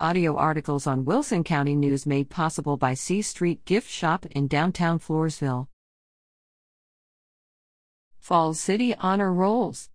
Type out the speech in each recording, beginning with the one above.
Audio articles on Wilson County News made possible by C Street Gift Shop in downtown Floresville. Falls City Honor Rolls.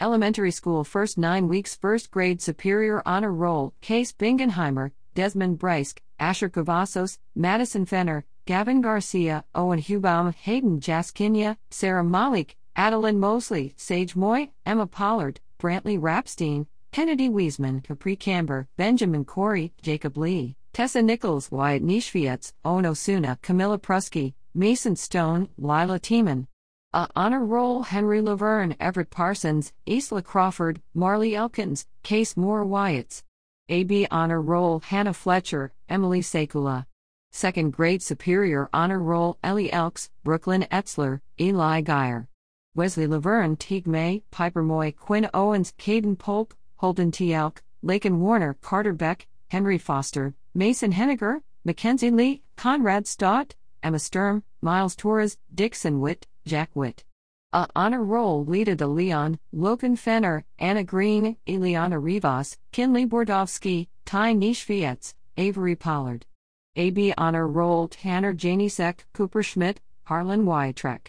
Elementary School First Nine Weeks First Grade Superior Honor Roll Case Bingenheimer, Desmond Brysch, Asher Cavazos, Madison Fenner, Gavin Garcia, Owen Heubaum, Hayden Jaskinia, Sarah Malik, Adilynn Moseley, Saige Moy, Emma Pollard, Brantley Rapstine, Kenedy Wiesman, Capri Camber, Benjamin Corey, Jacob Lee, Tessa Nickels, Wyatt Nieschwietz, Owen Osuna, Camilla Pruski, Mason Stone, Lyla Tiemann. A honor roll Henry Lavergne, Everett Parsons, Isla Crawford, Marley Elkins, Kase Morawietz. AB honor roll Hannah Fletcher, Emily Sekula. Second grade superior honor roll Ellie Elks, Brooklyn Etzler, Eli Guyer. Wesley Lavergne, Teague May, Piper Moy, Quinn Owens, Caden Polk, Holden T. Elk, Layken Warner, Karter Beck, Henry Foster, Mason Henniger, Mackenzie Lee, Conrad Stott, Emma Sturm, Miles Torres, Dixon Witt, Jack Witt. A honor roll Lita de Leon, Logan Fenner, Anna Green, Ileana Rivas, Kinley Bordovsky, Ty Nieschwietz, Avery Pollard. AB honor roll Tanner Janisek, Cooper Schmidt, Harlan Wytrek.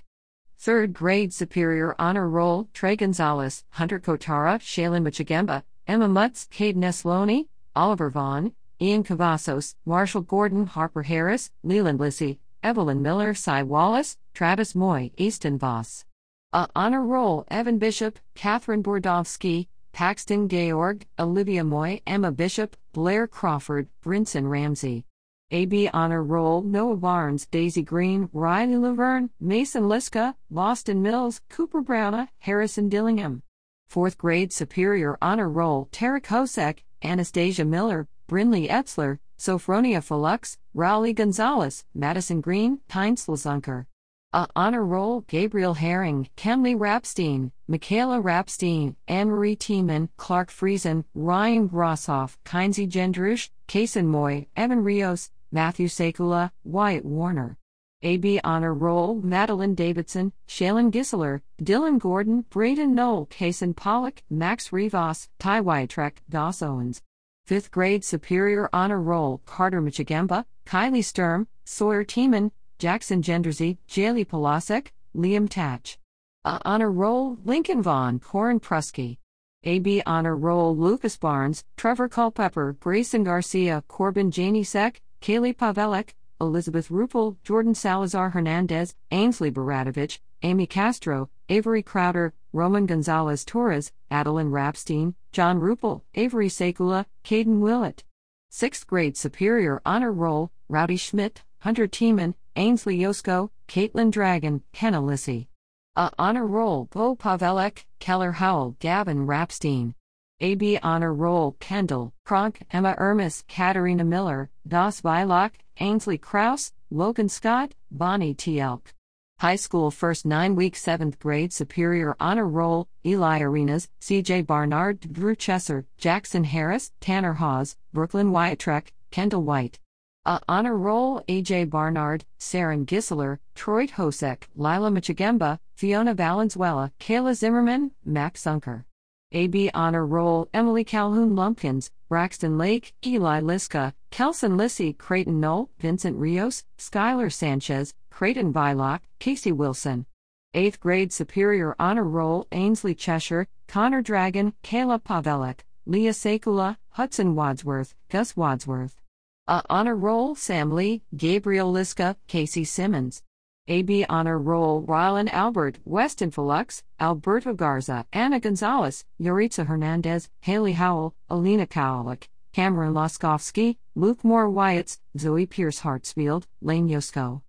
Third grade superior honor roll Trey Gonzalez, Hunter Kotara, Shaylin Michigemba, Emma Mutz, Caden Esloni, Oliver Vaughn, Ian Cavazos, Marshall Gordon, Harper Harris, Leland Lissy, Evelyn Miller, Cy Wallace, Travis Moy, Easton Voss. A honor roll Evan Bishop, Catherine Bordovsky, Paxton Georg, Olivia Moy, Emma Bishop, Blair Crawford, Brinson Ramsey. AB Honor Roll Noah Barnes, Daisy Green, Riley Lavergne, Mason Liska, Boston Mills, Cooper Browna, Harrison Dillingham. Fourth grade Superior Honor Roll Tarek Hosek, Anastasia Miller, Brinley Etzler, Sophronia Felux, Rowley Gonzalez, Madison Green, Tynes Lazunker. A honor roll Gabriel Herring, Kenley Rapstine, Michaela Rapstine, Anne Marie Tiemann, Clark Friesen, Ryan Grossoff, Kinsey Gendrush, Kason Moy, Evan Rios, Matthew Sekula, Wyatt Warner. AB Honor Roll Madeline Davidson, Shaylin Gisseler, Dylan Gordon, Braden Knoll, Kason Pollock, Max Rivas, Ty Wytrek, Doss Owens. Fifth grade Superior Honor Roll Carter Michigemba, Kylie Sturm, Sawyer Tiemann, Jackson Gendersey, Jaylee Polasek, Liam Tatch. A Honor Roll Lincoln Vaughn, Corin Pruski. AB Honor Roll Lucas Barnes, Trevor Culpepper, Grayson Garcia, Corbin Janisek, Kaylee Pavelek, Elizabeth Rupel, Jordan Salazar Hernandez, Ainsley Baratovich, Amy Castro, Avery Crowder, Roman Gonzalez Torres, Adeline Rapstine, John Rupel, Avery Sekula, Caden Willett. Sixth grade Superior Honor Roll, Rowdy Schmidt, Hunter Tiemann, Ainsley Yosko, Caitlin Dragon, Kenna Lissy. A Honor Roll Bo Pavelek, Keller Howell, Gavin Rapstine. AB Honor Roll Kendall, Kronk, Emma Ermis, Katarina Miller, Das Vilock, Ainsley Kraus, Logan Scott, Bonnie Tielke. High School First Nine Week Seventh Grade Superior Honor Roll, Eli Arenas, CJ Barnard, Drew Chesser, Jackson Harris, Tanner Hawes, Brooklyn Wyattrek, Kendall White. A Honor Roll, AJ Barnard, Saren Gisseler, Troy Hosek, Lila Michigemba, Fiona Valenzuela, Kayla Zimmerman, Max Zunker. AB Honor Roll Emily Calhoun Lumpkins, Braxton Lake, Eli Liska, Kelson Lissy, Creighton Knoll, Vincent Rios, Skylar Sanchez, Creighton Vilock, Casey Wilson. 8th grade Superior Honor Roll Ainsley Cheshire, Connor Dragon, Kayla Pavelek, Leah Sekula, Hudson Wadsworth, Gus Wadsworth. A Honor Roll Sam Lee, Gabriel Liska, Casey Simmons. AB Honor Roll Rylan Albert, Weston Felux, Alberto Garza, Anna Gonzalez, Yoritza Hernandez, Haley Howell, Alina Kowalik, Cameron Loskovsky, Luke Morawietz, Zoe Pierce Hartsfield, Lane Yosko.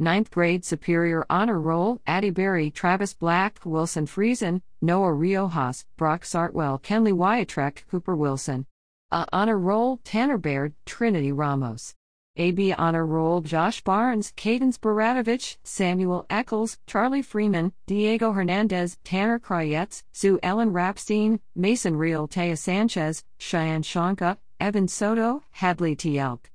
Ninth grade Superior Honor Roll Addie Berry, Travis Black, Wilson Friesen, Noah Riojas, Brock Sartwell, Kenley Wyattrek, Cooper Wilson. A Honor Roll Tanner Baird, Trinity Ramos. AB Honor Roll Josh Barnes, Cadence Baratovich, Samuel Eccles, Charlie Freeman, Diego Hernandez, Tanner Krayetz, Sue Ellen Rapstine, Mason Real Taya Sanchez, Cheyenne Shanka, Evan Soto, Hadley Tielke.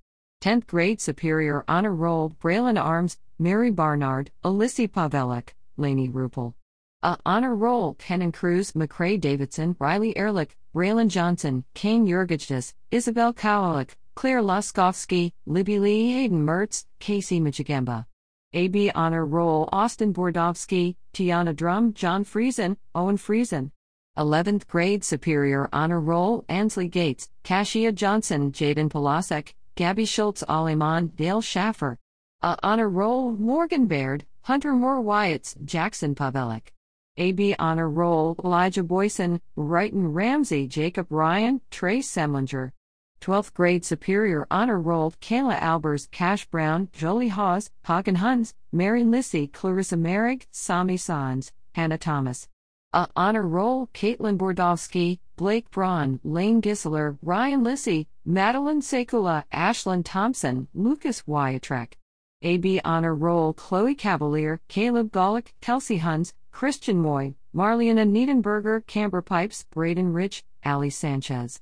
10th grade Superior Honor Roll Braylon Arms, Mary Barnard, Alyssy Pavelek, Laney Rupel. A honor roll Kenan Cruz, McCrae Davidson, Riley Ehrlich, Braylon Johnson, Kane Jurgichdis, Isabel Kowalik, Claire Laskovsky, Libby Lee Hayden Mertz, Casey Michigamba. AB Honor Roll Austin Bordovsky, Tiana Drum, John Friesen, Owen Friesen. 11th Grade Superior Honor Roll Ansley Gates, Kashia Johnson, Jaden Polasek, Gabby Schultz Aleman, Dale Schaffer. A Honor Roll Morgan Baird, Hunter Morawietz, Jackson Pavelik. AB Honor Roll Elijah Boyson, Wrighton Ramsey, Jacob Ryan, Trey Semlinger. 12th grade Superior Honor Roll Kayla Albers, Cash Brown, Jolie Hawes, Hagen Huns, Mary Lissy, Clarissa Merrick, Sami Sanz, Hannah Thomas. A Honor Roll Caitlin Bordovsky, Blake Braun, Lane Gisler, Ryan Lissy, Madeline Sekula, Ashlyn Thompson, Lucas Wyatrek. AB Honor Roll Chloe Cavalier, Caleb Golick, Kelsey Huns, Christian Moy, Marliana Niedenberger, Camber Pipes, Braden Rich, Ali Sanchez.